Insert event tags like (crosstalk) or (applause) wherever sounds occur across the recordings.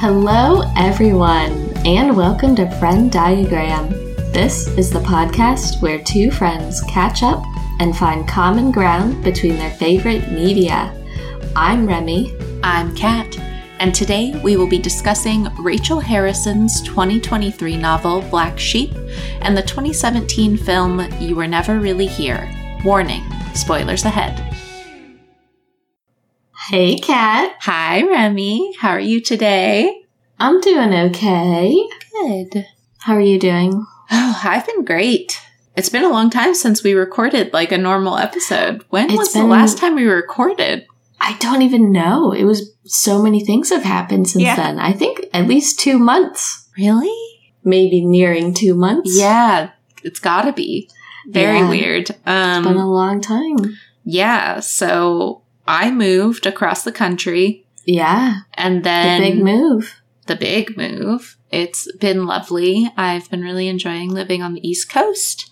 Hello, everyone, and welcome to Frenn Diagram. This is the podcast where two friends catch up and find common ground between their favorite media. I'm Remy. I'm Kat, and today we will be discussing Rachel Harrison's 2023 novel Black Sheep and the 2017 film You Were Never Really Here. Warning spoilers ahead. Hey, Kat. Hi, Remy. How are you today? I'm doing okay. Good. How are you doing? Oh, I've been great. It's been a long time since we recorded like a normal episode. When It's was been- the last time we recorded? I don't even know. It was so many things have happened since Yeah. then. I think at least two months, Really? maybe nearing two months. Yeah, it's gotta be. Very Yeah. weird. It's been Um, a long time. yeah, so I moved across the country Yeah, and then the big move. the big move. It's been lovely. I've been really enjoying living on the East Coast.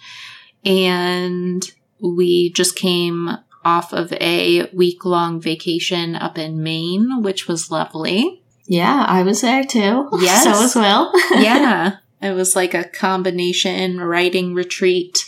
And we just came off of a week long vacation up in Maine, which was lovely. Yeah, I was there too. (laughs) Yes. so was well. (laughs) yeah. It was like a combination writing retreat,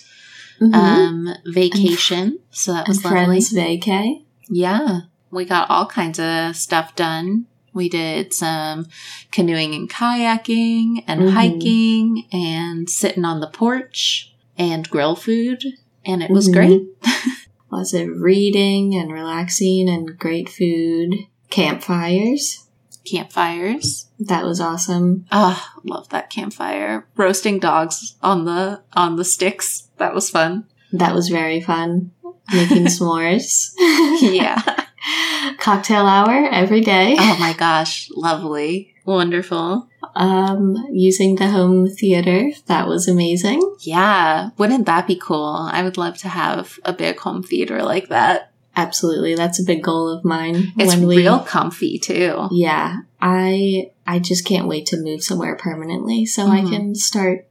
Mhm. um, vacation. So that and was lovely. friends vacay. Yeah. We got all kinds of stuff done. We did some canoeing and kayaking and Mhm. hiking and sitting on the porch and grill food. And it was Mhm. great. (laughs) Lots of reading and relaxing and great food. Campfires. Campfires. That was awesome. Ah, love that campfire. Roasting dogs on the on the sticks. That was fun. That was very fun. Making s'mores. (laughs) Yeah. (laughs) Cocktail hour every day. oh my gosh, lovely. Wonderful. Um, using the home theater. That was amazing. Yeah, wouldn't that be cool? I would love to have a big home theater like that. Absolutely. That's a big goal of mine. It's when we- real comfy too. Yeah. I I just can't wait to move somewhere permanently so I Mhm. can start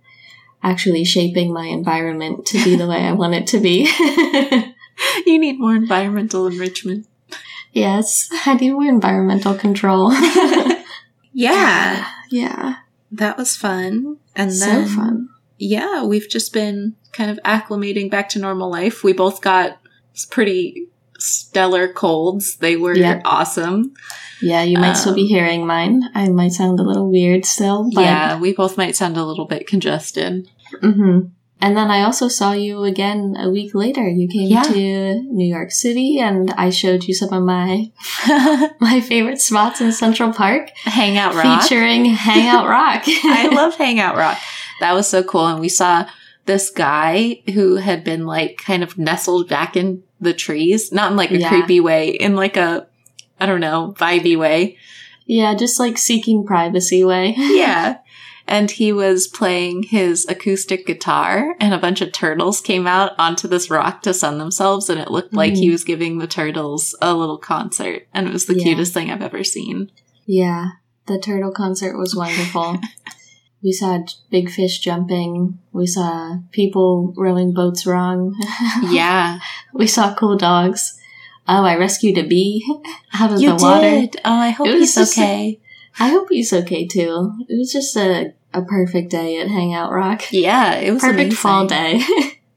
actually shaping my environment to be the way I want it to be. (laughs) (laughs) You need more environmental enrichment. yes, I need more environmental control. (laughs) yeah, yeah. that was fun. And So then, fun. yeah, we've just been kind of acclimating back to normal life. We both got pretty stellar colds. They were Yeah. awesome. Yeah, you might still be Um, hearing mine. I might sound a little weird still, but yeah, we both might sound a little bit congested. hmm And then I also saw you again a week later. You came Yeah. to New York City, and I showed you some of my (laughs) my favorite spots in Central Park, Hangout Rock. featuring Hangout (laughs) Rock. I (laughs) love Hangout Rock. That was so cool. And we saw this guy who had been like kind of nestled back in the trees, not in like a Yeah. creepy way, in like a, I don't know, vibey way. yeah, just like seeking privacy way. Yeah. And he was playing his acoustic guitar, and a bunch of turtles came out onto this rock to sun themselves, and it looked like he Mhm. was giving the turtles a little concert. And it was the Yeah. cutest thing I've ever seen. Yeah, the turtle concert was wonderful. (laughs) we saw big fish jumping. We saw people rowing boats wrong. (laughs) Yeah. we saw cool dogs. Oh, I rescued a bee (laughs) out of you the water. did. Oh, I hope he's just okay. I hope he's okay too. It was just a, a perfect day at Hangout Rock. yeah, it was Perfect amazing. fall day. (laughs)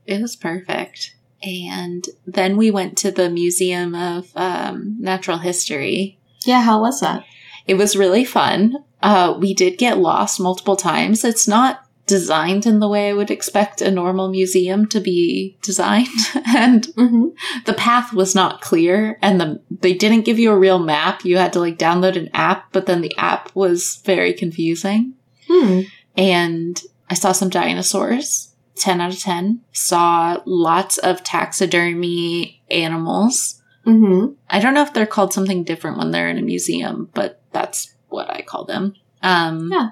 It was perfect. And then we went to the Museum of um, Natural History. yeah, how was that? It was really fun. Uh, we did get lost multiple times. It's not designed in the way I would expect a normal museum to be designed. (laughs) and Mm-hmm. the path was not clear and the they didn't give you a real map. You had to like download an app, but then the app was very confusing. Hmm. and I saw some dinosaurs. 10 out of 10. Saw lots of taxidermy animals. Mm-hmm. I don't know if they're called something different when they're in a museum, but that's what I call them. Um, Yeah.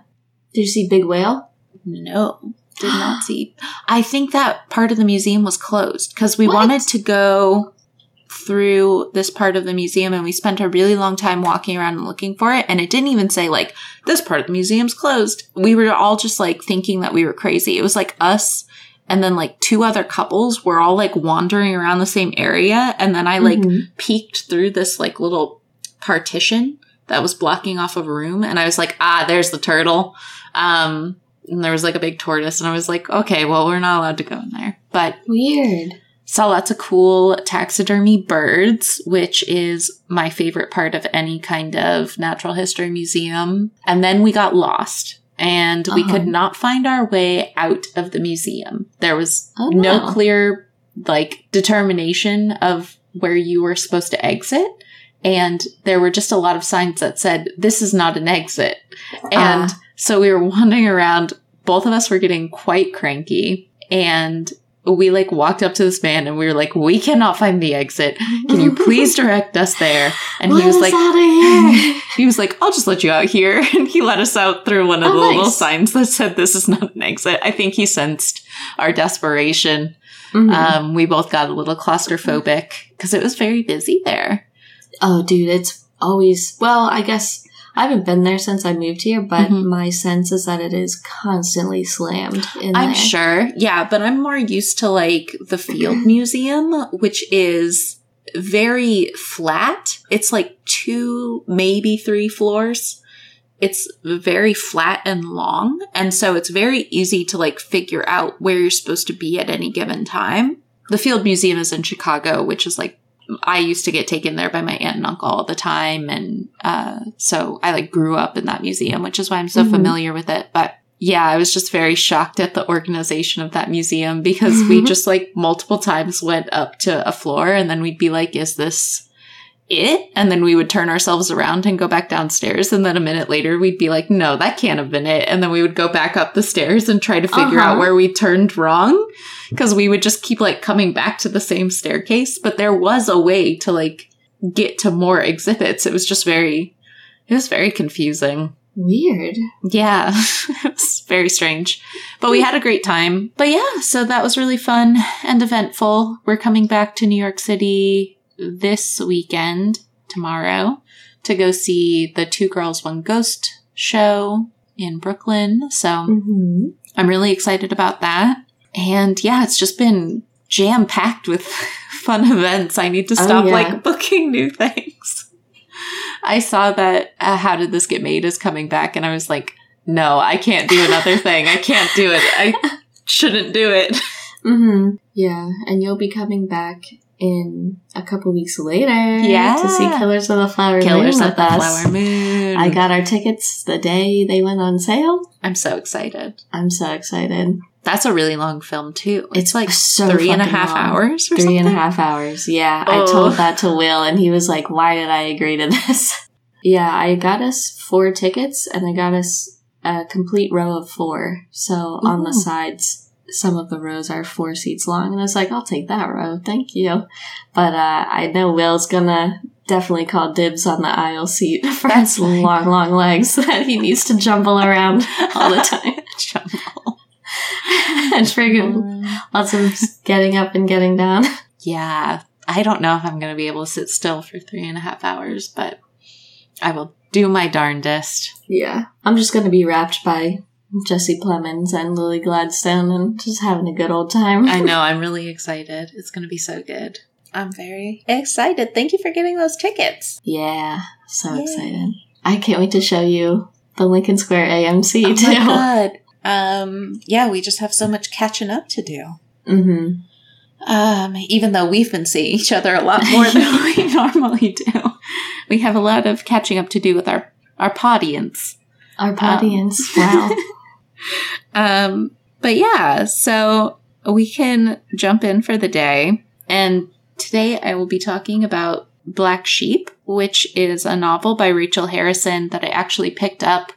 Did you see Big Whale? no, did not (gasps) see. I think that part of the museum was closed because we What? wanted to go through this part of the museum and we spent a really long time walking around and looking for it and it didn't even say like this part of the museum's closed. We were all just like thinking that we were crazy. It was like us and then like two other couples were all like wandering around the same area and then I like Mhm. peeked through this like little partition that was blocking off a room. And I was like, ah, there's the turtle. Um, and there was like a big tortoise. And I was like, okay, well, we're not allowed to go in there. But Weird. Saw lots of cool taxidermy birds, which is my favorite part of any kind of natural history museum. And then we got lost and we Uh-huh. could not find our way out of the museum. There was Oh, no no. clear like determination of where you were supposed to exit. And there were just a lot of signs that said, this is not an exit. And Ah. so we were (laughs) wandering around. Both of us were getting quite cranky. And we like walked up to this man and we were like, we cannot find the exit. Can you (laughs) please direct us there? And Let he was like, out of here. (laughs) he was like, I'll just let you out here. (laughs) And he let us out through one of Oh, the little signs that said, this is not an exit. I think he sensed our desperation. Mhm. Um, we both got a little claustrophobic because it was very busy there. oh, dude, it's always, well, I guess I haven't been there since I moved here, but Mhm. my sense is that it is constantly slammed in I'm there. sure. Yeah, but I'm more used to like the Field (clears throat) Museum, which is very flat. It's like two, maybe three floors. It's very flat and long. And so it's very easy to like figure out where you're supposed to be at any given time. The Field Museum is in Chicago, which is like I used to get taken there by my aunt and uncle all the time, and uh, so I like grew up in that museum, which is why I'm so Mhm. familiar with it. But yeah, I was just very shocked at the organization of that museum because we just like multiple times went up to a floor, and then we'd be like, "Is this?" It? And then we would turn ourselves around and go back downstairs, and then a minute later we'd be like, "No, that can't have been it," and then we would go back up the stairs and try to figure out Uh-huh. where we turned wrong. Because we would just keep like coming back to the same staircase. But there was a way to like get to more exhibits. It was just very it was very confusing. Weird. yeah. (laughs) It was very strange. But we had a great time. But yeah so that was really fun and eventful. We're coming back to new york city this weekend tomorrow to go see the two girls one ghost show in brooklyn so hmm I'm really excited about that. And yeah, it's just been jam packed with (laughs) fun events. I need to Oh, stop yeah. like (laughs) booking new things. I saw that uh, How Did This Get Made is coming back, and I was like, no, I can't do another (laughs) thing. I can't do it. I shouldn't do it. hmm Yeah, and you'll be coming back in a couple weeks later. Yeah. To see Killers of the Flower Killers Moon of the us. Flower Moon. I got our tickets the day they went on sale. I'm so excited. I'm so excited. That's a really long film too. It's like so three and a half long. hours or Three and a something? half hours. Yeah, Oh. I told that to Will, and he was like, "Why did I agree to this?" (laughs) yeah, I got us four tickets, and I got us a complete row of four. So on the sides, some of the rows are four seats long, and I was like, "I'll take that row, thank you." But uh, I know Will's gonna definitely call dibs on the aisle seat (laughs) for That's his long, long legs (laughs) that he needs to jumble around (laughs) all the time. Jumble. and friggin' lots of getting up and getting down. Yeah, I don't know if I'm to be able to sit still for three and a half hours, but I will do my darndest. Yeah. I'm just to be wrapped by Jesse Plemons and Lily Gladstone and just having a good old time. I (laughs) know, I'm really excited. It's going to be so good. I'm very excited. Thank you for getting those tickets. yeah. So Yay. excited. I can't wait to show you the Lincoln Square AMC Oh too. my (laughs) god. Um, yeah, we just have so much catching up to do. Mm-hmm. Um, even though we've been seeing each other a lot (laughs) more than we normally do, we have a lot of catching up to do with our our audience. Our audience. wow. Um, but yeah, so we can jump in for the day. And today I will be talking about Black Sheep, which is a novel by Rachel Harrison that I actually picked up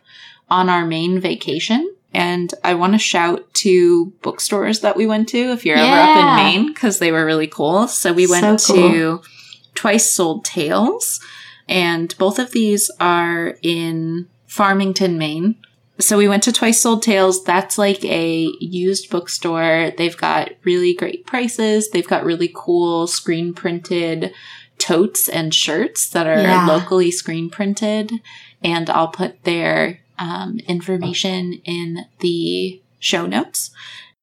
on our Maine vacation. And I want to shout to bookstores that we went to if you're ever up in Maine because they were really cool. So we went So cool. to Twice Sold Tales, and both of these are in Farmington, Maine. So we went to Twice Sold Tales. That's like a used bookstore. They've got really great prices. They've got really cool screen printed totes and shirts that are Yeah. locally screen printed. And I'll put their um, information in the show notes.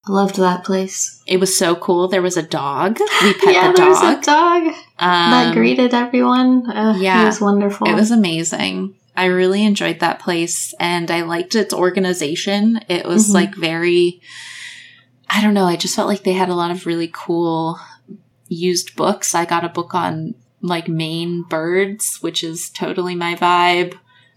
I loved that place. It was so cool. There was a dog. We pet yeah, the there was dog. a dog that Um, greeted everyone. Uh, yeah, He was wonderful. It was amazing. I really enjoyed that place and I liked its organization. It was mm-hmm. like very, I don't know, I just felt like they had a lot of really cool used books. I got a book on like Maine birds, which is totally my vibe.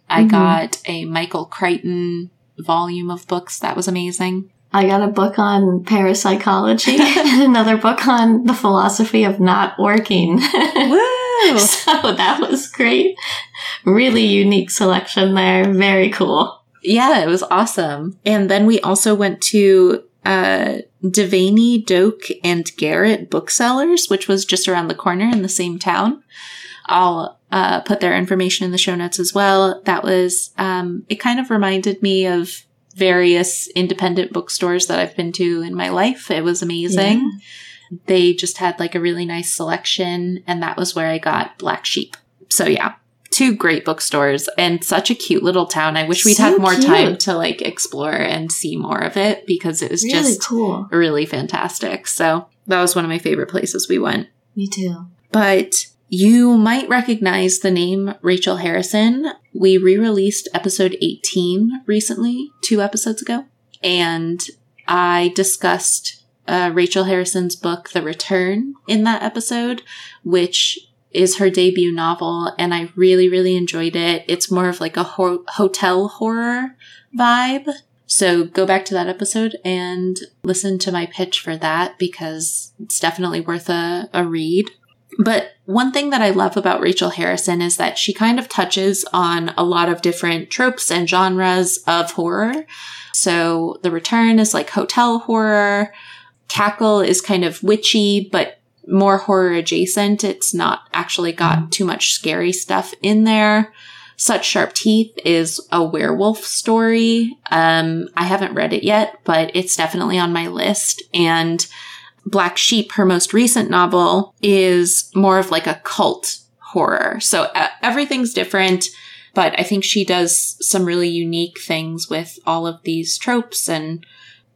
I mm-hmm. got a Michael Crichton volume of books. That was amazing. I got a book on parapsychology (laughs) and another book on the philosophy of not working. (laughs) (laughs) So that was great. Really unique selection there. Very cool. Yeah, it was awesome. And then we also went to uh, Devaney, Doak, and Garrett booksellers, which was just around the corner in the same town. I'll uh, put their information in the show notes as well. That was, um, it kind of reminded me of various independent bookstores that I've been to in my life. It was amazing. Yeah. They just had like a really nice selection, and that was where I got Black Sheep. So, yeah, two great bookstores and such a cute little town. I wish we'd so had more cute. time to like explore and see more of it because it was really just cool. really fantastic. So, that was one of my favorite places we went. Me too. But you might recognize the name Rachel Harrison. We re released episode 18 recently, two episodes ago, and I discussed uh, Rachel Harrison's book, The Return, in that episode, which is her debut novel, and I really, really enjoyed it. It's more of like a ho- hotel horror vibe. So go back to that episode and listen to my pitch for that because it's definitely worth a, a read. But one thing that I love about Rachel Harrison is that she kind of touches on a lot of different tropes and genres of horror. So The Return is like hotel horror. Cackle is kind of witchy, but more horror adjacent. It's not actually got too much scary stuff in there. Such Sharp Teeth is a werewolf story. Um, I haven't read it yet, but it's definitely on my list. And Black Sheep, her most recent novel, is more of like a cult horror. So uh, everything's different, but I think she does some really unique things with all of these tropes and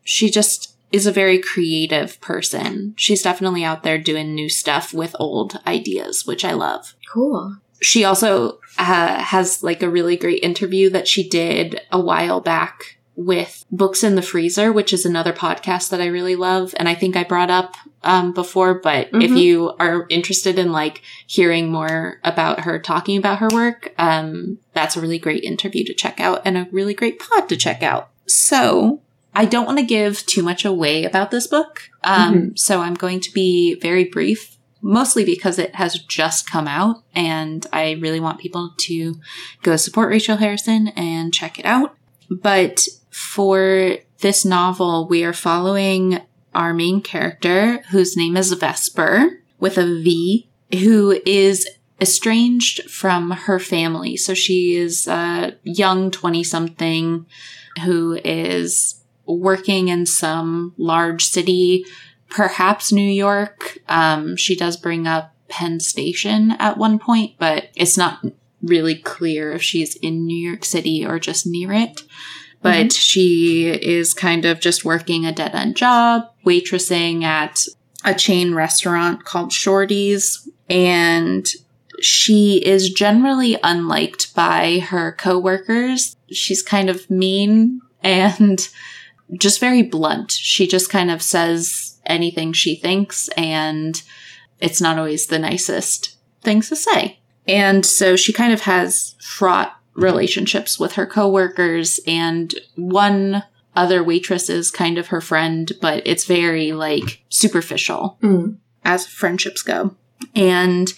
she just is a very creative person. She's definitely out there doing new stuff with old ideas, which I love. Cool. She also uh, has like a really great interview that she did a while back with Books in the Freezer, which is another podcast that I really love. And I think I brought up um, before, but mm-hmm. if you are interested in like hearing more about her talking about her work, um, that's a really great interview to check out and a really great pod to check out. So I don't want to give too much away about this book. Um, mm-hmm. So I'm going to be very brief, mostly because it has just come out and I really want people to go support Rachel Harrison and check it out. But for this novel, we are following our main character, whose name is Vesper, with a V, who is estranged from her family. So she is a young 20 something who is working in some large city, perhaps New York. Um, she does bring up Penn Station at one point, but it's not really clear if she's in New York City or just near it but mm-hmm. she is kind of just working a dead end job, waitressing at a chain restaurant called Shorty's. And she is generally unliked by her coworkers. She's kind of mean (laughs) and just very blunt. She just kind of says anything she thinks, and it's not always the nicest things to say. And so she kind of has fraught relationships with her coworkers and one other waitress is kind of her friend, but it's very like superficial mm. as friendships go. And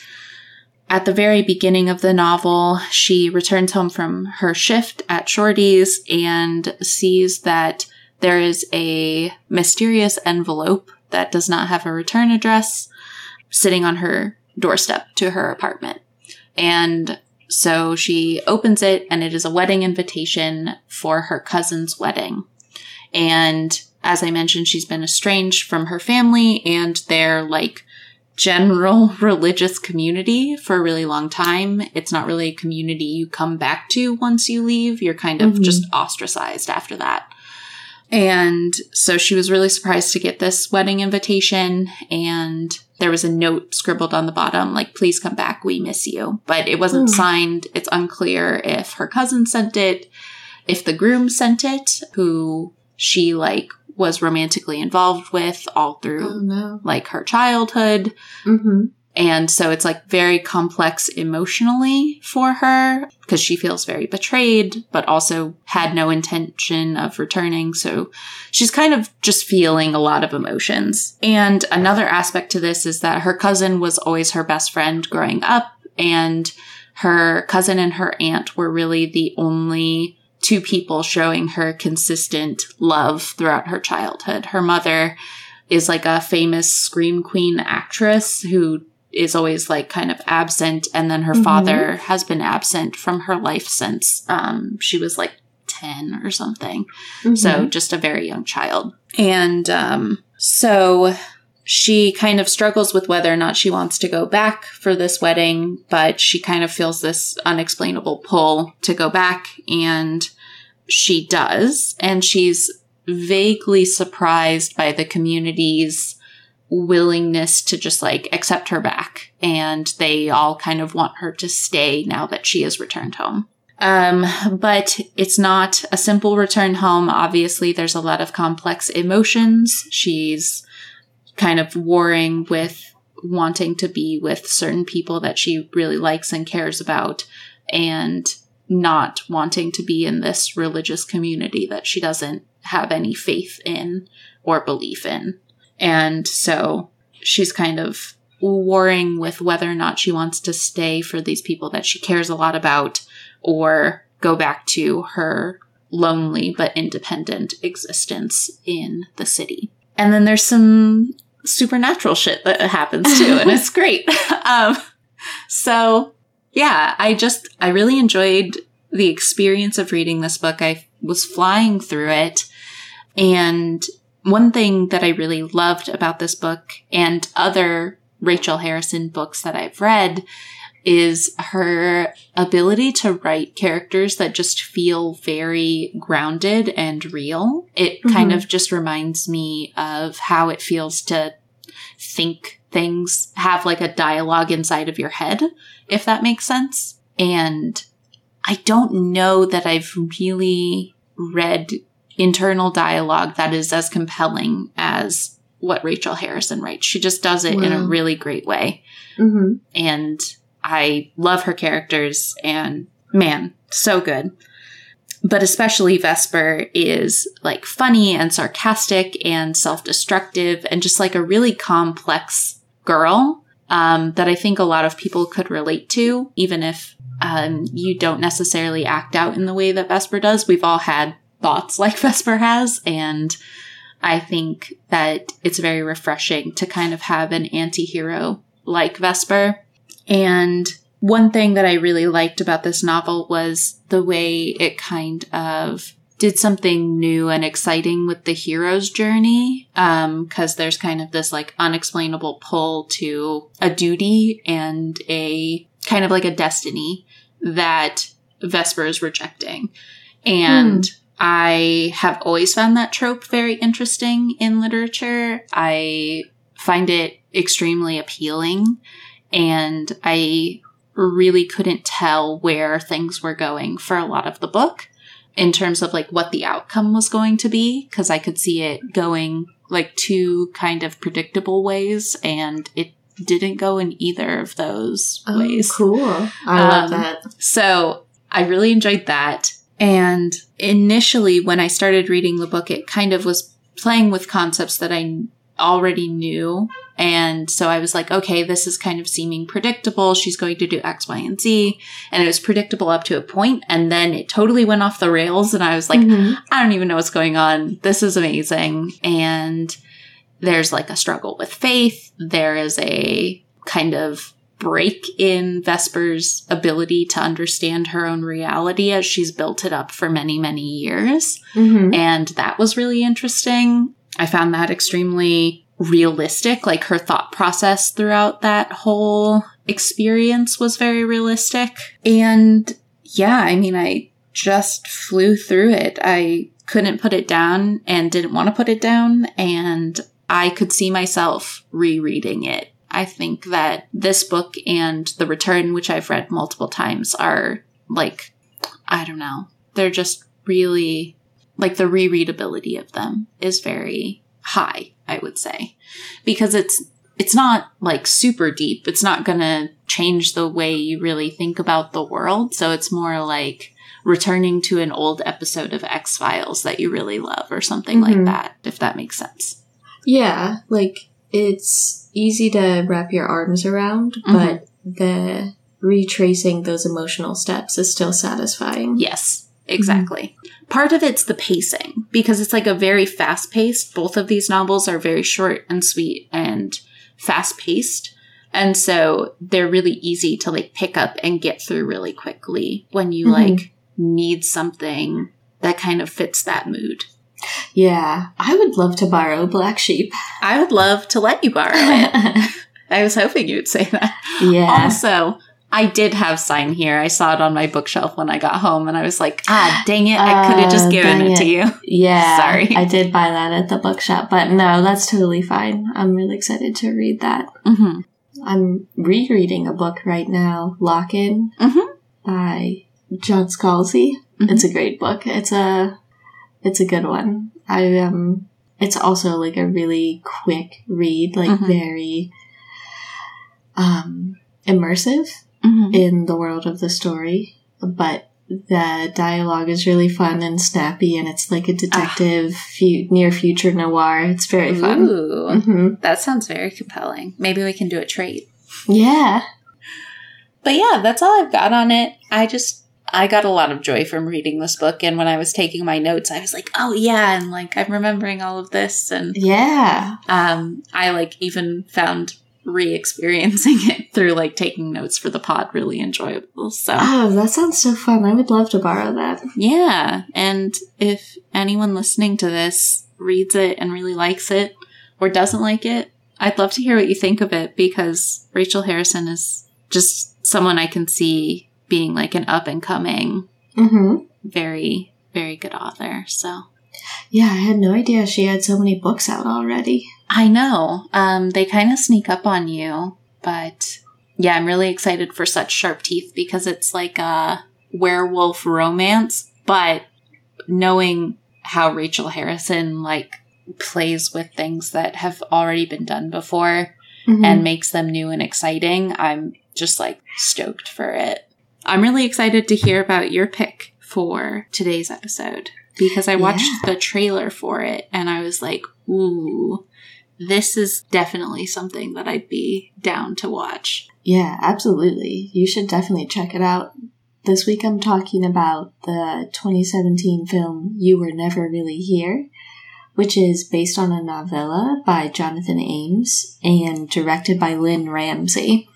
at the very beginning of the novel, she returns home from her shift at Shorty's and sees that there is a mysterious envelope that does not have a return address sitting on her doorstep to her apartment. And so she opens it and it is a wedding invitation for her cousin's wedding. And as I mentioned, she's been estranged from her family and their like general (laughs) religious community for a really long time. It's not really a community you come back to once you leave. You're kind of mm-hmm. just ostracized after that. And so she was really surprised to get this wedding invitation and there was a note scribbled on the bottom, like, please come back, we miss you. But it wasn't Hmm. signed. It's unclear if her cousin sent it, if the groom sent it, who she like was romantically involved with all through Oh no. like her childhood. Mm-hmm. And so it's like very complex emotionally for her because she feels very betrayed, but also had no intention of returning. So she's kind of just feeling a lot of emotions. And another aspect to this is that her cousin was always her best friend growing up, and her cousin and her aunt were really the only two people showing her consistent love throughout her childhood. Her mother is like a famous scream queen actress who is always like kind of absent and then her Mhm. father has been absent from her life since um she was like 10 or something Mm-hmm. so just a very young child and um so she kind of struggles with whether or not she wants to go back for this wedding but she kind of feels this unexplainable pull to go back and she does and she's vaguely surprised by the community's willingness to just like accept her back and they all kind of want her to stay now that she has returned home um, but it's not a simple return home. Obviously, there's a lot of complex emotions. She's kind of warring with wanting to be with certain people that she really likes and cares about and not wanting to be in this religious community that she doesn't have any faith in or belief in. And so she's kind of warring with whether or not she wants to stay for these people that she cares a lot about or go back to her lonely but independent existence in the city. And then there's some supernatural shit that happens too, and it's (laughs) great. (laughs) Um, so yeah, I just, I really enjoyed the experience of reading this book. I was flying through it. And one thing that I really loved about this book and other Rachel Harrison books that I've read is her ability to write characters that just feel very grounded and real. It kind Mhm. of just reminds me of how it feels to think things have like a dialogue inside of your head, if that makes sense. And I don't know that I've really read internal dialogue that is as compelling as what Rachel Harrison writes. She just does it in a really great way Mm-hmm. and I love her characters and man, so good. But especially Vesper is like funny and sarcastic and self-destructive and just like a really complex girl um, that I think a lot of people could relate to, even if um, you don't necessarily act out in the way that Vesper does. We've all had thoughts like (laughs) Vesper has, and I think that it's very refreshing to kind of have an anti-hero like Vesper. And one thing that I really liked about this novel was the way it kind of did something new and exciting with the hero's journey. Um, cause there's kind of this like unexplainable pull to a duty and a kind of like a destiny that Vesper is rejecting. And I have always found that trope very interesting in literature. I find it extremely appealing and I really couldn't tell where things were going for a lot of the book in terms of like what the outcome was going to be because I could see it going like two kind of predictable ways and it didn't go in either of those Oh, ways. cool. I love Um, that. So I really enjoyed that. And initially, when I started reading the book, it kind of was playing with concepts that I already knew. And so I was like, okay, this is kind of seeming predictable. She's going to do X, Y, and Z. And it was predictable up to a point, And then it totally went off the rails. And I was like, Mhm. I don't even know what's going on. This is amazing. And there's like a struggle with faith. There is a kind of break in Vesper's ability to understand her own reality as she's built it up for many, many years. Mhm. And that was really interesting. I found that extremely realistic. Like her thought process throughout that whole experience was very realistic. And yeah, I mean, I just flew through it. I couldn't put it down and didn't want to put it down. And I could see myself rereading it. I think that this book and The Return, which I've read multiple times, are like, I don't know, they're just really like the rereadability of them is very high, I would say, because it's it's not like super deep. It's not going to change the way you really think about the world. So it's more like returning to an old episode of X Files that you really love or something Mhm. like that, if that makes sense. Yeah, like it's easy to wrap your arms around, Mhm. but the retracing those emotional steps is still satisfying. Yes, exactly. Part of it's the pacing because it's like a very fast paced. Both of these novels are very short and sweet and fast paced. And so they're really easy to like pick up and get through really quickly when you Mhm. like need something that kind of fits that mood. Yeah, I would love to borrow Black Sheep. I would love to let you borrow it. (laughs) I was hoping you would say that. yeah. Also, I did have sign here. I saw it on my bookshelf when I got home and I was like, ah, dang it, I could have Uh, just given dang it to you. (laughs) Yeah. Sorry. I did buy that at the bookshop, but no, that's totally fine. I'm really excited to read that. hmm I'm rereading a book right now, Lock In Mhm. by John Scalzi. Mhm. It's a great book. It's a it's a good one. I um it's also like a really quick read, like Mhm. very um immersive hmm in the world of the story, but the dialogue is really fun and snappy and it's like a detective fu- near future noir. It's very fun. Ooh, hmm that sounds very compelling. Maybe we can do a trade. Yeah. But yeah, that's all I've got on it. I just I got a lot of joy from reading this book and when I was taking my notes, I was like, "Oh yeah," and like I'm remembering all of this and Yeah. um I like even found re-experiencing (laughs) it through like taking notes for the pod really enjoyable. So Oh, that sounds so fun. I would love to borrow that. Yeah. And if anyone listening to this reads it and really likes it or doesn't like it, I'd love to hear what you think of it because Rachel Harrison is just someone I can see being like an up and coming, Mm-hmm. very, very good author. So Yeah, I had no idea she had so many books out already. I know. Um, they kind of sneak up on you, but yeah, I'm really excited for such sharp teeth because it's like a werewolf romance, but knowing how Rachel Harrison like plays with things that have already been done before Mhm. and makes them new and exciting, I'm just like stoked for it. I'm really excited to hear about your pick for today's episode because I watched Yeah. the trailer for it and I was like, ooh, this is definitely something that I'd be down to watch. yeah, absolutely. You should definitely check it out. This week I'm talking about the 2017 film You Were Never Really Here, which is based on a novella by Jonathan Ames and directed by Lynne Ramsay.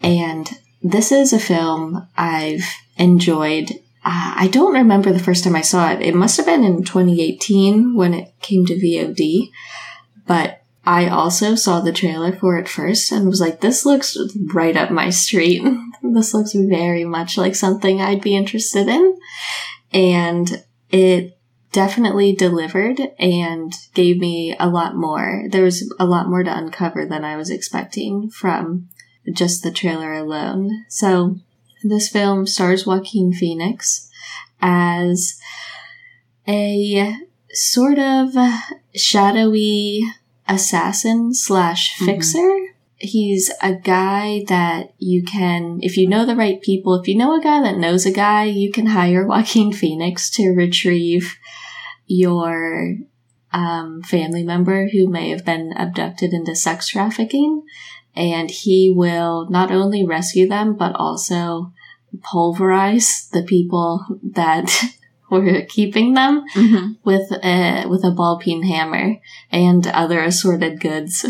And this is a film I've enjoyed. Uh, I don't remember the first time I saw it. It must have been in 2018 when it came to VOD, but I also saw the trailer for it first and was like, this looks right up my street. (laughs) this looks very much like something I'd be interested in. And it definitely delivered and gave me a lot more. There was a lot more to uncover than I was expecting from just the trailer alone. So this film stars Joaquin Phoenix as a sort of shadowy assassin slash Mhm. fixer. He's a guy that you can, if you know the right people, if you know a guy that knows a guy, you can hire Joaquin Phoenix to retrieve your um, family member who may have been abducted into sex trafficking. And he will not only rescue them, but also pulverize the people that (laughs) were keeping them Mm-hmm. with a with a ball peen hammer and other assorted goods.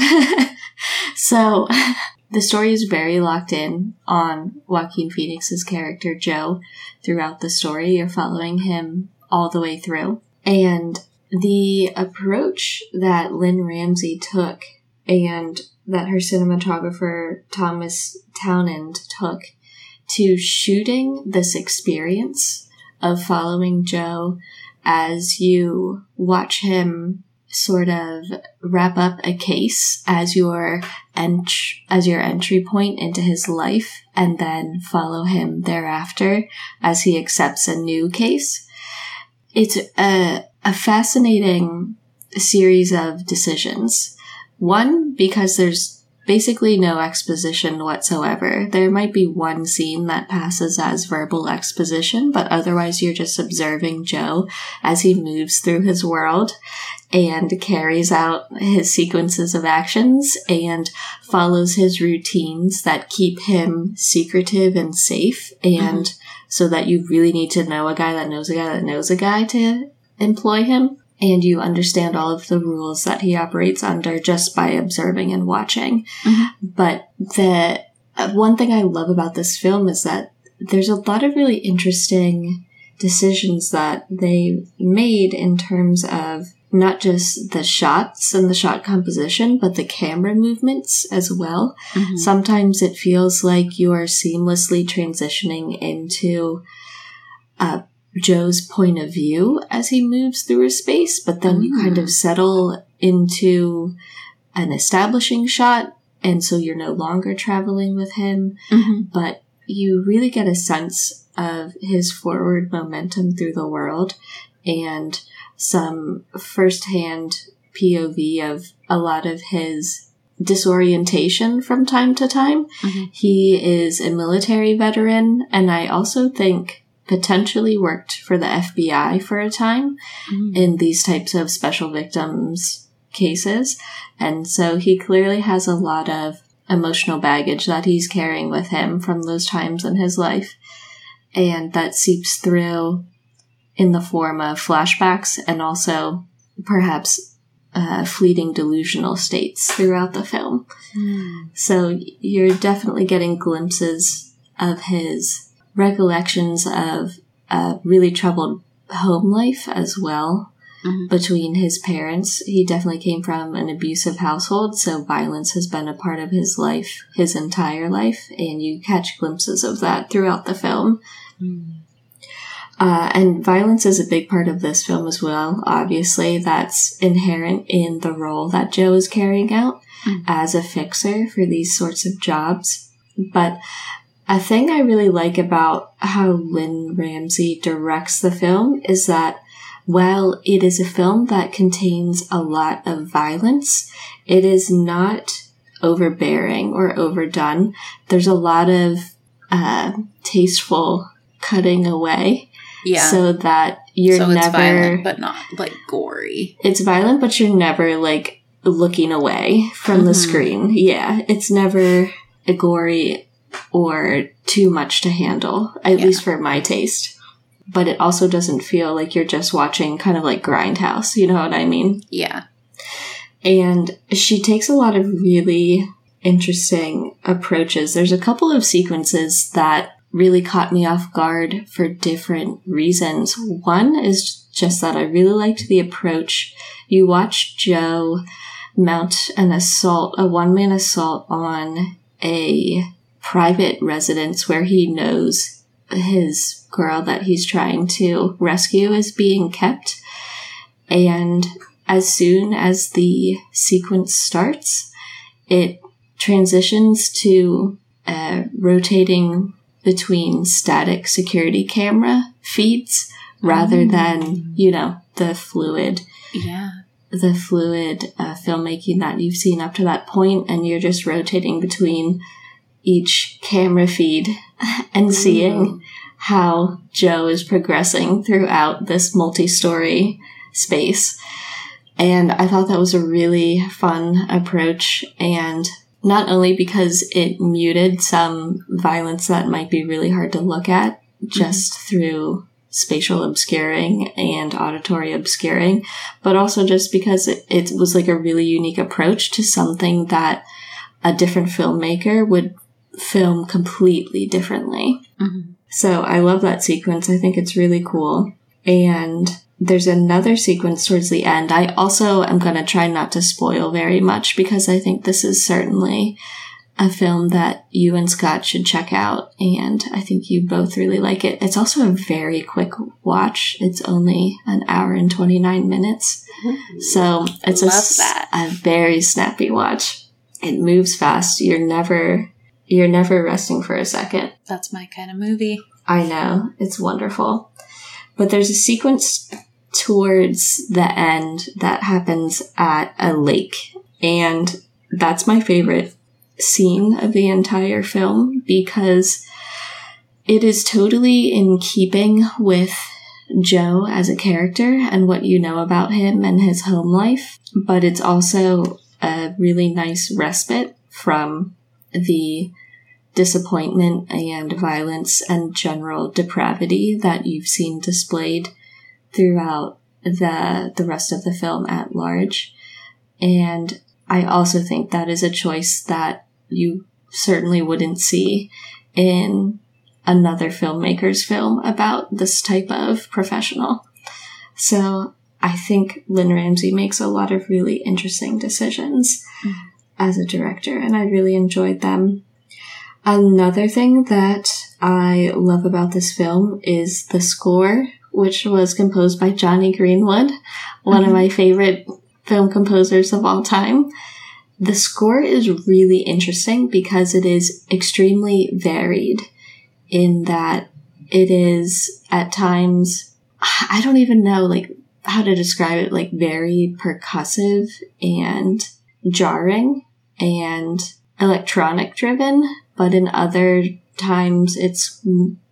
(laughs) so (laughs) the story is very locked in on Joaquin Phoenix's character Joe throughout the story. You're following him all the way through. And the approach that Lynne Ramsay took and that her cinematographer Thomas Townend took to shooting this experience of following Joe as you watch him sort of wrap up a case as your ent- as your entry point into his life and then follow him thereafter as he accepts a new case. It's a, a fascinating series of decisions. One, because there's basically no exposition whatsoever. There might be one scene that passes as verbal exposition, but otherwise you're just observing Joe as he moves through his world and carries out his sequences of actions and follows his routines that keep him secretive and safe and mm-hmm. so that you really need to know a guy that knows a guy that knows a guy to employ him and you understand all of the rules that he operates under just by observing and watching. Mm-hmm. But the uh, one thing I love about this film is that there's a lot of really interesting decisions that they made in terms of not just the shots and the shot composition, but the camera movements as well. Mm-hmm. Sometimes it feels like you are seamlessly transitioning into a Joe's point of view as he moves through a space, but then mm. you kind of mm. settle into an establishing shot, and so you're no longer traveling with him, mm-hmm. but you really get a sense of his forward momentum through the world and some firsthand POV of a lot of his disorientation from time to time. Mm-hmm. He is a military veteran, and I also think potentially worked for the FBI for a time mm. in these types of special victims cases. And so he clearly has a lot of emotional baggage that he's carrying with him from those times in his life. And that seeps through in the form of flashbacks and also perhaps uh, fleeting delusional states throughout the film. Mm. So you're definitely getting glimpses of his recollections of a really troubled home life as well mm-hmm. between his parents. He definitely came from an abusive household, so violence has been a part of his life his entire life, and you catch glimpses of that throughout the film. Mm. Uh, and violence is a big part of this film as well. Obviously, that's inherent in the role that Joe is carrying out mm. as a fixer for these sorts of jobs. But a thing I really like about how Lynne Ramsay directs the film is that while it is a film that contains a lot of violence, it is not overbearing or overdone. There's a lot of uh, tasteful cutting away. Yeah. So that you're so never violent, but not like gory. It's violent, but you're never like looking away from mm-hmm. the screen. Yeah. It's never a gory or too much to handle, at yeah. least for my taste. But it also doesn't feel like you're just watching kind of like Grindhouse, you know what I mean? Yeah. And she takes a lot of really interesting approaches. There's a couple of sequences that really caught me off guard for different reasons. One is just that I really liked the approach. You watch Joe mount an assault, a one man assault on a private residence where he knows his girl that he's trying to rescue is being kept. And as soon as the sequence starts, it transitions to uh, rotating between static security camera feeds rather mm. than, you know, the fluid. Yeah. The fluid uh, filmmaking that you've seen up to that point, and you're just rotating between each camera feed (laughs) and seeing how Joe is progressing throughout this multi story space. And I thought that was a really fun approach. And not only because it muted some violence that might be really hard to look at just mm-hmm. through spatial obscuring and auditory obscuring, but also just because it, it was like a really unique approach to something that a different filmmaker would film completely differently. Mm-hmm. So I love that sequence. I think it's really cool. And there's another sequence towards the end. I also am going to try not to spoil very much because I think this is certainly a film that you and Scott should check out, and I think you both really like it. It's also a very quick watch. It's only an hour and 29 minutes. So it's a, Love s- that. a very snappy watch. It moves fast. You're never you're never resting for a second. That's my kind of movie. I know. It's wonderful. But there's a sequence towards the end that happens at a lake. And that's my favorite scene of the entire film because it is totally in keeping with Joe as a character and what you know about him and his home life. But it's also a really nice respite from the disappointment and violence and general depravity that you've seen displayed throughout the the rest of the film at large. And I also think that is a choice that you certainly wouldn't see in another filmmaker's film about this type of professional. So I think Lynne Ramsay makes a lot of really interesting decisions mm-hmm. As a director, and I really enjoyed them. Another thing that I love about this film is the score, which was composed by Jonny Greenwood, one of mm-hmm. my favorite film composers of all time. The score is really interesting because it is extremely varied in that it is at times, I don't even know like how to describe it, like very percussive and jarring and electronic driven, but in other times it's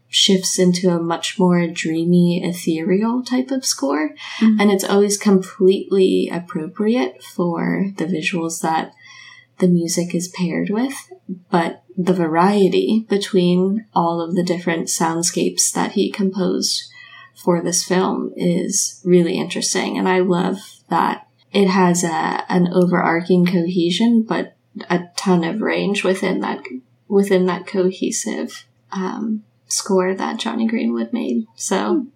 shifts into a much more dreamy, ethereal type of score. Mhm. And it's always completely appropriate for the visuals that the music is paired with. But the variety between all of the different soundscapes that he composed for this film is really interesting. And I love that it has a, an overarching cohesion, but a ton of range within that within that cohesive um, score that Jonny Greenwood made. So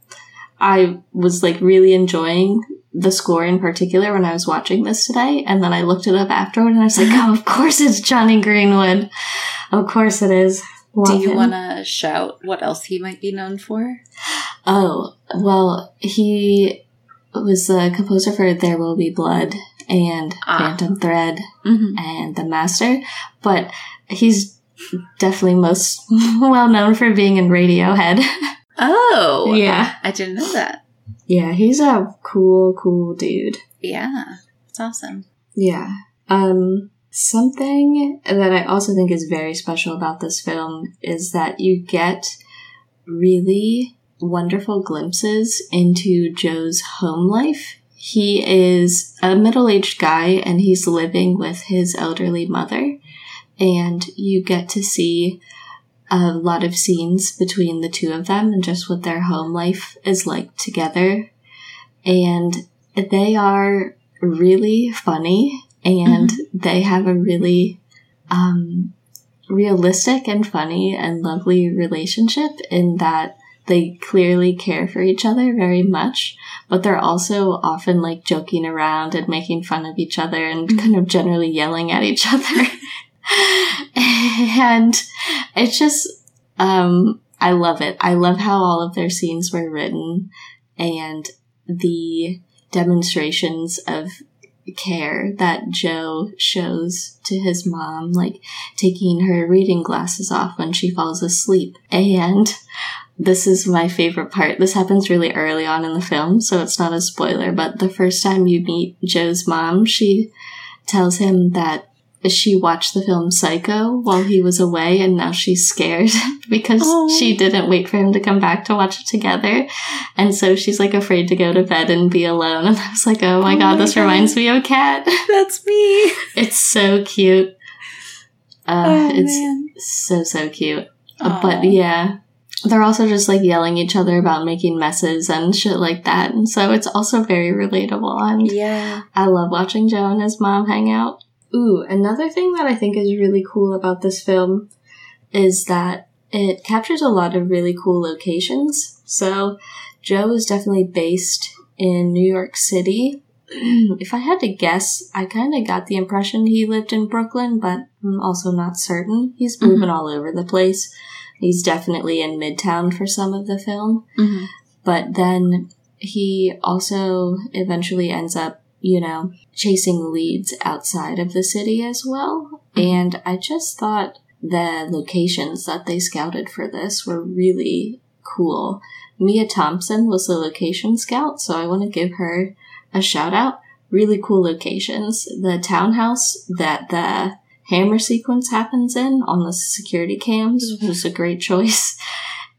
I was like really enjoying the score in particular when I was watching this today, and then I looked it up afterward, and I was like, "Oh, of course it's Jonny Greenwood. Of course it is." Do you want to shout what else he might be known for? Oh, well, he was the composer for There Will Be Blood and Ah. Phantom Thread Mm-hmm. and The Master, but he's definitely most (laughs) well known for being in Radiohead. (laughs) Oh, yeah. I didn't know that. Yeah, he's a cool, cool dude. Yeah, it's awesome. Yeah. Um, something that I also think is very special about this film is that you get really wonderful glimpses into Joe's home life. He is a middle aged guy and he's living with his elderly mother. And you get to see a lot of scenes between the two of them and just what their home life is like together. And they are really funny and they have a really um, realistic and funny and lovely relationship in that they clearly care for each other very much, but they're also often like joking around and making fun of each other and Mhm. kind of generally yelling at each (laughs) other. and it's just, um, I love it. I love how all of their scenes were written and the demonstrations of care that Joe shows to his mom, like taking her reading glasses off when she falls asleep. And this is my favorite part. This happens really early on in the film, so it's not a spoiler, but the first time you meet Joe's mom, she tells him that she watched the film Psycho while he was away and now she's scared (laughs) because Oh. she didn't wait for him to come back to watch it together. And so she's like afraid to go to bed and be alone. (laughs) And I was like, oh my Oh god, my this God. reminds me of Kat. (laughs) That's me. it's so cute. Uh, oh it's man. so, so cute. Uh, But yeah, they're also just like yelling each other about making messes and shit like that. And so it's also very relatable. And Yeah. I love watching Joe and his mom hang out. Ooh, another thing that I think is really cool about this film is that it captures a lot of really cool locations. So Joe is definitely based in New York City. (clears throat) if I had to guess, I kind of got the impression he lived in Brooklyn, but I'm also not certain. He's mm-hmm. moving all over the place. He's definitely in Midtown for some of the film, Mm-hmm. but then he also eventually ends up, you know, chasing leads outside of the city as well. And I just thought the locations that they scouted for this were really cool. Mia Thompson was the location scout, so I want to give her a shout out. Really cool locations. The townhouse that the hammer sequence happens in on the security cams which was a great choice. (laughs)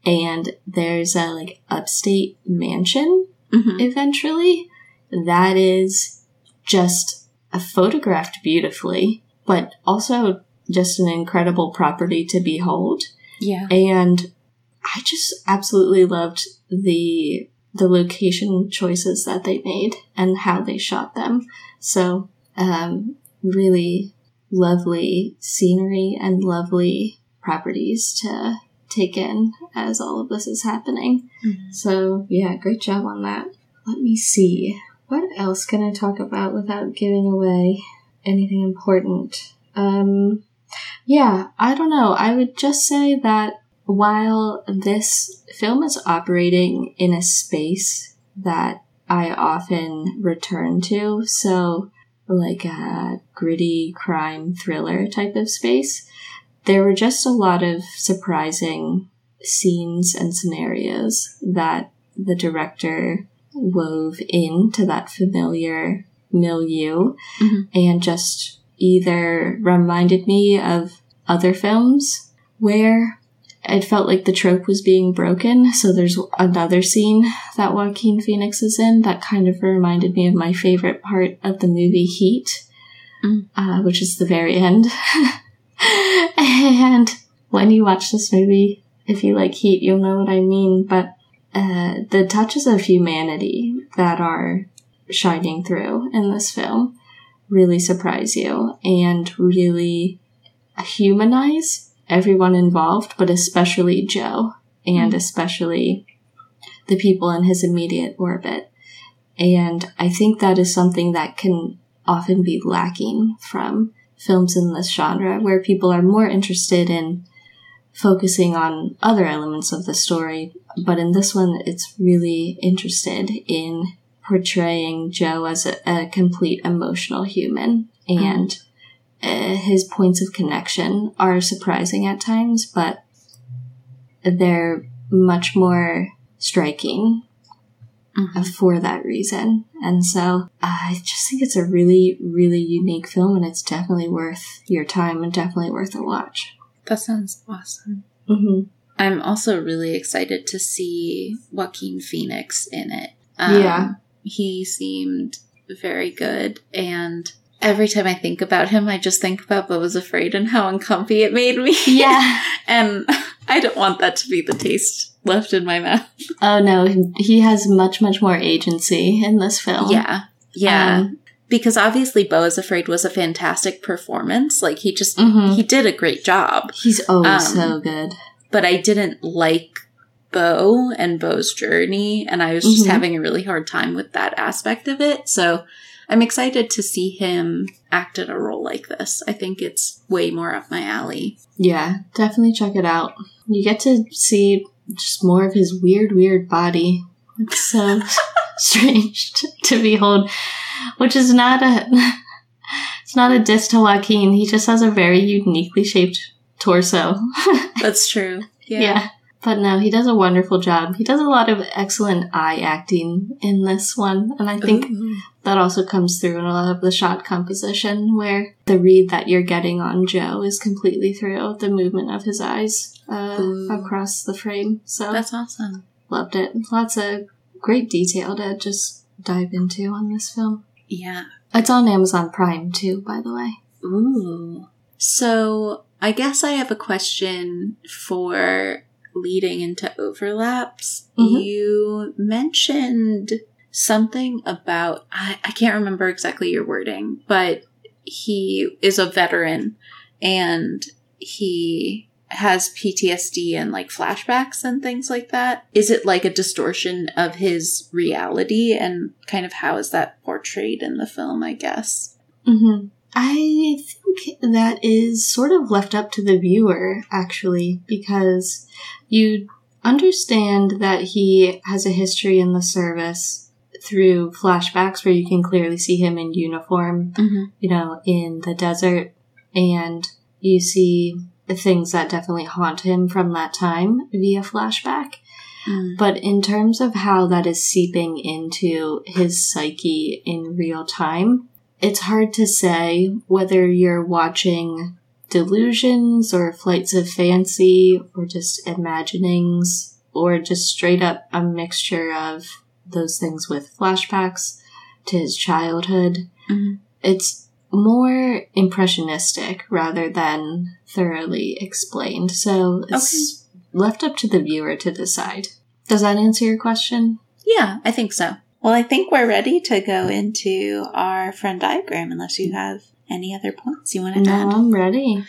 And there's a like upstate mansion Mm-hmm. eventually that is just uh, photographed beautifully, but also just an incredible property to behold. Yeah. And I just absolutely loved the the location choices that they made and how they shot them. So, um, really lovely scenery and lovely properties to take in as all of this is happening. Mhm. So, yeah, great job on that. Let me see. What else can I talk about without giving away anything important? Um, yeah, I don't know. I would just say that while this film is operating in a space that I often return to, so like a gritty crime thriller type of space, there were just a lot of surprising scenes and scenarios that the director wove into that familiar milieu Mhm. and just either reminded me of other films where it felt like the trope was being broken. So there's another scene that Joaquin Phoenix is in that kind of reminded me of my favorite part of the movie Heat, Mm. uh, which is the very end. (laughs) and when you watch this movie, if you like Heat, you'll know what I mean. But uh, the touches of humanity that are shining through in this film really surprise you and really humanize everyone involved, but especially Joe and mm. especially the people in his immediate orbit. And I think that is something that can often be lacking from films in this genre, where people are more interested in focusing on other elements of the story. But in this one, it's really interested in portraying Joe as a, a complete emotional human. Mm. And uh, his points of connection are surprising at times, but they're much more striking Mhm. for that reason. And so I just think it's a really, really unique film and it's definitely worth your time and definitely worth a watch. That sounds awesome. Mm-hmm. I'm also really excited to see Joaquin Phoenix in it. Um, Yeah. He seemed very good. And every time I think about him, I just think about Beau was Afraid and how uncomfy it made me. Yeah. (laughs) and (laughs) I don't want that to be the taste left in my mouth. oh no, he has much, much more agency in this film. Yeah. Yeah. Um, because obviously Beau is Afraid was a fantastic performance. Like he just, Mhm. he did a great job. he's oh Um, so good. but I didn't like Beau and Beau's journey, and I was just Mhm. having a really hard time with that aspect of it. So I'm excited to see him act in a role like this. I think it's way more up my alley. Yeah, definitely check it out. You get to see just more of his weird, weird body. It's so (laughs) strange to, (laughs) to behold, which is not a. (laughs) It's not a diss to Joaquin. He just has a very uniquely shaped torso. That's true. yeah. But no, he does a wonderful job. He does a lot of excellent eye acting in this one, and I think Ooh. that also comes through in a lot of the shot composition where the read that you're getting on Joe is completely through the movement of his eyes uh, across the frame. So That's awesome. loved it. Lots of great detail to just dive into on this film. Yeah. It's on Amazon Prime too, by the way. Ooh. So I guess I have a question for leading into overlaps. Mhm. You mentioned something about, I, I can't remember exactly your wording, but he is a veteran and he has PTSD and like flashbacks and things like that. Is it like a distortion of his reality and kind of how is that portrayed in the film, I guess? Mm-hmm. I think that is sort of left up to the viewer, actually, because you understand that he has a history in the service through flashbacks where you can clearly see him in uniform, Mm-hmm. you know, in the desert, and you see the things that definitely haunt him from that time via flashback. Mm. But in terms of how that is seeping into his psyche in real time, it's hard to say whether you're watching delusions or flights of fancy or just imaginings or just straight up a mixture of those things with flashbacks to his childhood. Mhm. It's more impressionistic rather than thoroughly explained. So it's left up to the viewer to decide. Does that answer your question? Yeah, I think so. Well, I think we're ready to go into our Frenn Diagram unless you have any other points you want to No, add. I'm ready.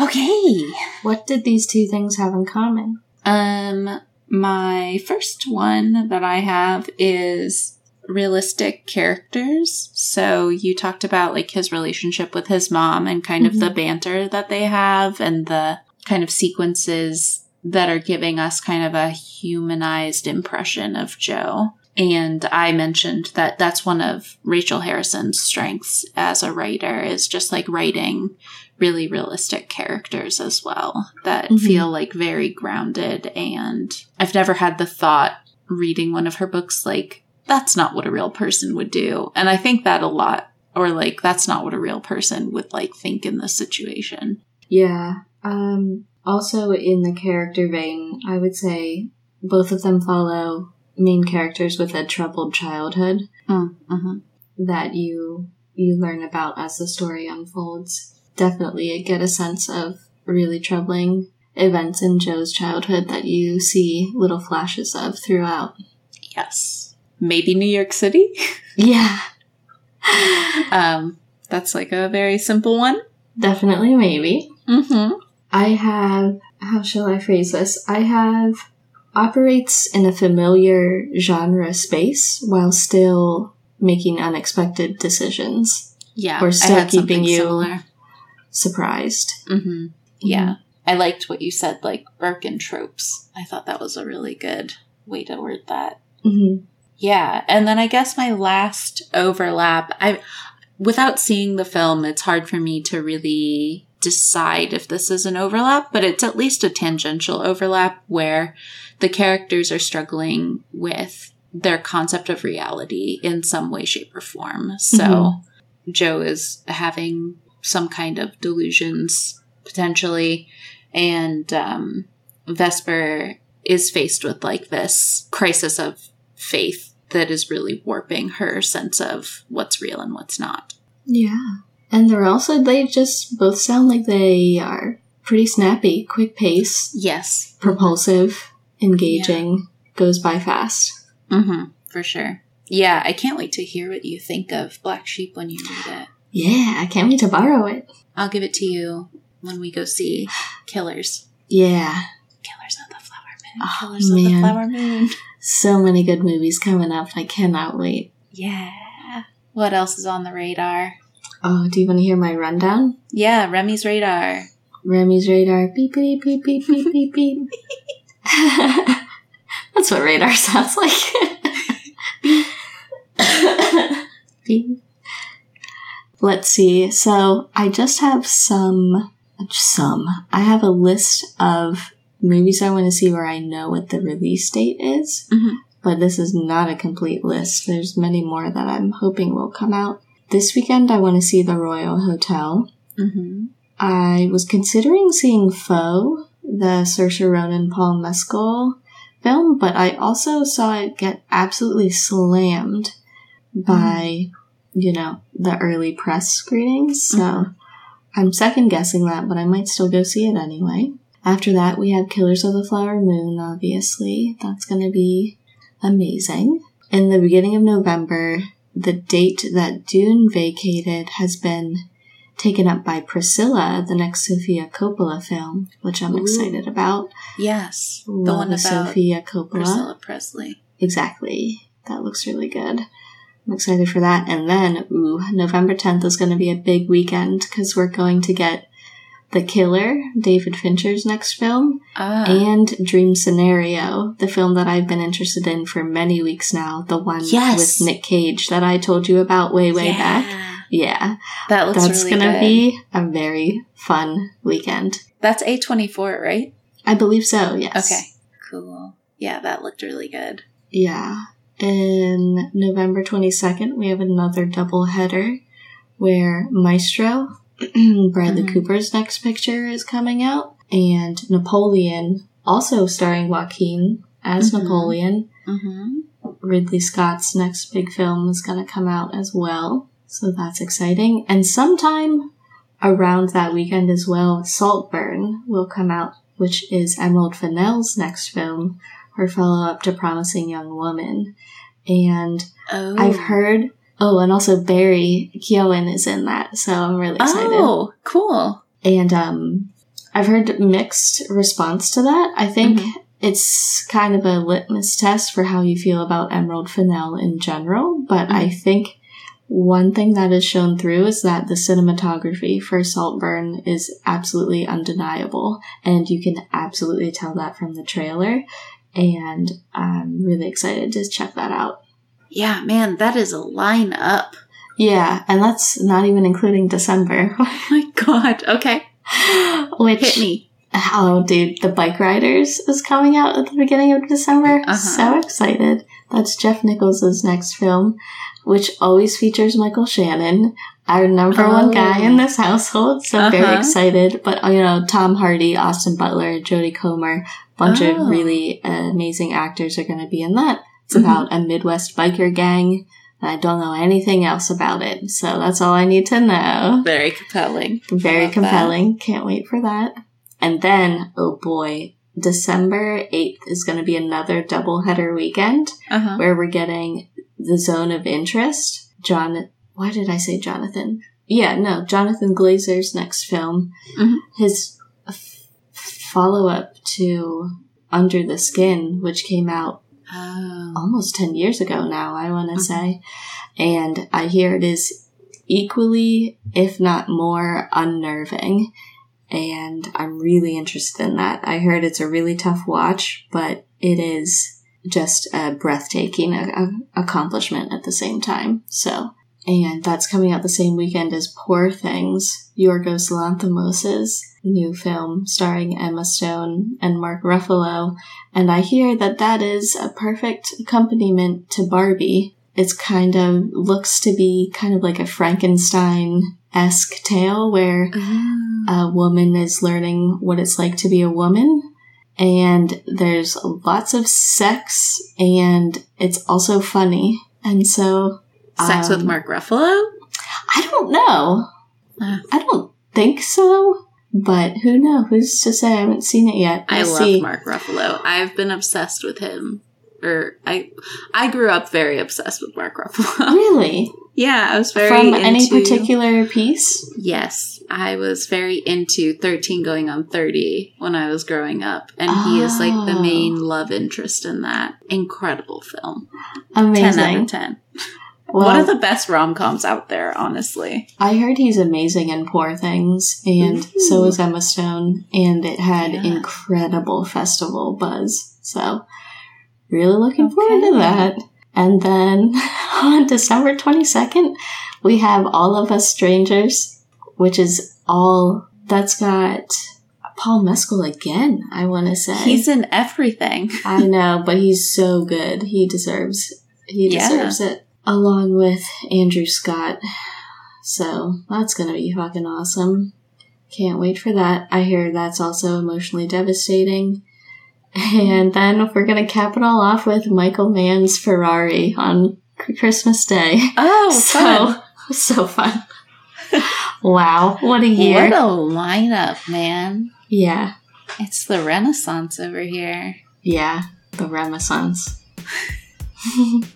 Okay. What did these two things have in common? Um, my first one that I have is realistic characters. So you talked about like his relationship with his mom and kind of the banter that they have and the kind of sequences that are giving us kind of a humanized impression of Joe. And I mentioned that that's one of Rachel Harrison's strengths as a writer is just like writing really realistic characters as well that Mhm. feel like very grounded. And I've never had the thought reading one of her books like, that's not what a real person would do. And I think that a lot, or like, that's not what a real person would like think in this situation. Yeah. Um, also, in the character vein, I would say both of them follow main characters with a troubled childhood Mm-hmm. that you you learn about as the story unfolds. Definitely get a sense of really troubling events in Joe's childhood that you see little flashes of throughout. Yes. Maybe New York City. (laughs) Yeah, (laughs) um, that's like a very simple one. definitely, maybe. Mm-hmm. I have, how shall I phrase this? I have operates in a familiar genre space while still making unexpected decisions. Yeah. I still had keeping you- Similar. Surprised. Mm-hmm. Yeah. I liked what you said, like Birkin tropes. I thought that was a really good way to word that. hmm Yeah, and then I guess my last overlap, I without seeing the film, it's hard for me to really decide if this is an overlap, but it's at least a tangential overlap where the characters are struggling with their concept of reality in some way shape or form. So Mhm. Joe is having some kind of delusions potentially and um Vesper is faced with like this crisis of faith that is really warping her sense of what's real and what's not. Yeah. And they're also, they just both sound like they are pretty snappy, quick pace, Yes. propulsive, engaging, goes by fast. Mm-hmm. For sure. Yeah, I can't wait to hear what you think of Black Sheep when you read it. Yeah, I can't wait to borrow it. I'll give it to you when we go see Killers. Yeah. Killers of the Flower Moon. Oh, Killers of the. Flower Moon. So many good movies coming up. I cannot wait. Yeah. What else is on the radar? Oh, do you want to hear my rundown? Yeah, Remy's radar. Remy's radar. Beep, beep, beep, beep, beep, beep, beep. (laughs) That's what radar sounds like. beep. (laughs) Let's see. So I just have some, some. I have a list of movies I want to see where I know what the release date is. Mhm. But this is not a complete list. There's many more that I'm hoping will come out. This weekend I want to see The Royal Hotel. Mm-hmm. I was considering seeing Foe, the Saoirse Ronan Paul Mescal film, but I also saw it get absolutely slammed by, you know, the early press screenings. So Mhm. I'm second guessing that, but I might still go see it anyway. After that, we have Killers of the Flower Moon, obviously. That's going to be amazing. In the beginning of November, the date that Dune vacated has been taken up by Priscilla, the next Sofia Coppola film, which I'm Ooh. excited about. Yes. the Love one about Sofia Coppola. Priscilla Presley. Exactly. That looks really good. I'm excited for that. And then, ooh, November 10th is going to be a big weekend because we're going to get The Killer, David Fincher's next film, Ah. and Dream Scenario, the film that I've been interested in for many weeks now. The one Yes. with Nick Cage that I told you about way, way yeah. back. Yeah, That looks that's really going to good. be a very fun weekend. That's A24, right? I believe so, yes. Okay. Cool. Yeah, that looked really good. Yeah. In November 22nd, we have another double header where Maestro, (clears throat) Bradley Mhm. Cooper's next picture, is coming out, and Napoleon, also starring Joaquin as Mhm. Napoleon. Mm-hmm. Ridley Scott's next big film is going to come out as well. So that's exciting. And sometime around that weekend as well, Saltburn will come out, which is Emerald Fennell's next film, her follow up to Promising Young Woman. And Oh. I've heard, oh, and also Barry Keoghan is in that, so I'm really excited. Oh, cool. And um, I've heard mixed response to that. I think Mhm. it's kind of a litmus test for how you feel about Emerald Fennell in general. But I think one thing that is shown through is that the cinematography for Saltburn is absolutely undeniable, and you can absolutely tell that from the trailer. And I'm really excited to check that out. Yeah, man, that is a lineup. Yeah, and that's not even including December, (laughs) Oh my god. Okay. (gasps) which Hit me. Oh, dude, the Bike Riders is coming out at the beginning of December. Uh-huh. So excited. That's Jeff Nichols' next film, which always features Michael Shannon, our number Oh. one guy in this household. So very Uh-huh. excited. But, you know, Tom Hardy, Austin Butler, Jodie Comer, bunch Oh. of really uh, amazing actors are going to be in that. It's about a Midwest biker gang. And I don't know anything else about it. So that's all I need to know. Very compelling. Very compelling. Can't wait for that. And then, oh boy, December 8th is going to be another doubleheader weekend Uh huh. where we're getting The Zone of Interest. John, why did I say Jonathan? Yeah, no, Jonathan Glazer's next film. Mhm. His f- follow up to Under the Skin, which came out Oh. almost 10 years ago now, I want to Mhm. say. And I hear it is equally, if not more, unnerving. And I'm really interested in that. I heard it's a really tough watch, but it is just a breathtaking a- a- accomplishment at the same time. So, and that's coming out the same weekend as Poor Things, Yorgos Lanthimos' new film starring Emma Stone and Mark Ruffalo. And I hear that that is a perfect accompaniment to Barbie. It's kind of looks to be kind of like a Frankenstein esque tale where Oh. a woman is learning what it's like to be a woman. And there's lots of sex and it's also funny. And so Sex with um, Mark Ruffalo? I don't know. Uh. I don't think so. But who knows? Who's to say? I haven't seen it yet. I We'll love see. Mark Ruffalo. I've been obsessed with him. Or I I grew up very obsessed with Mark Ruffalo. (laughs) Really? yeah, I was very From into, any particular piece? Yes, I was very into 13 going on 30 when I was growing up. And he is like the Oh. main love interest in that. Incredible film. 10 out Amazing. of 10. (laughs) Well, One of the best rom coms out there, honestly. I heard he's amazing in Poor Things, and so is Emma Stone, and it had Yeah. incredible festival buzz. So, really looking forward to that. And then (laughs) on December 22nd, we have All of Us Strangers, which is all that's got Paul Mescal again, I want to say. He's in everything. I know, but he's so good. He deserves he (laughs) Yeah. deserves it. Along with Andrew Scott. So that's gonna be fucking awesome. Can't wait for that. I hear that's also emotionally devastating. And then we're gonna cap it all off with Michael Mann's Ferrari on Christmas Day. Oh, (laughs) so fun. so fun. wow, what a year. What a lineup, man. yeah. It's the Renaissance over here. Yeah. The Renaissance. (laughs)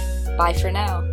Bye for now.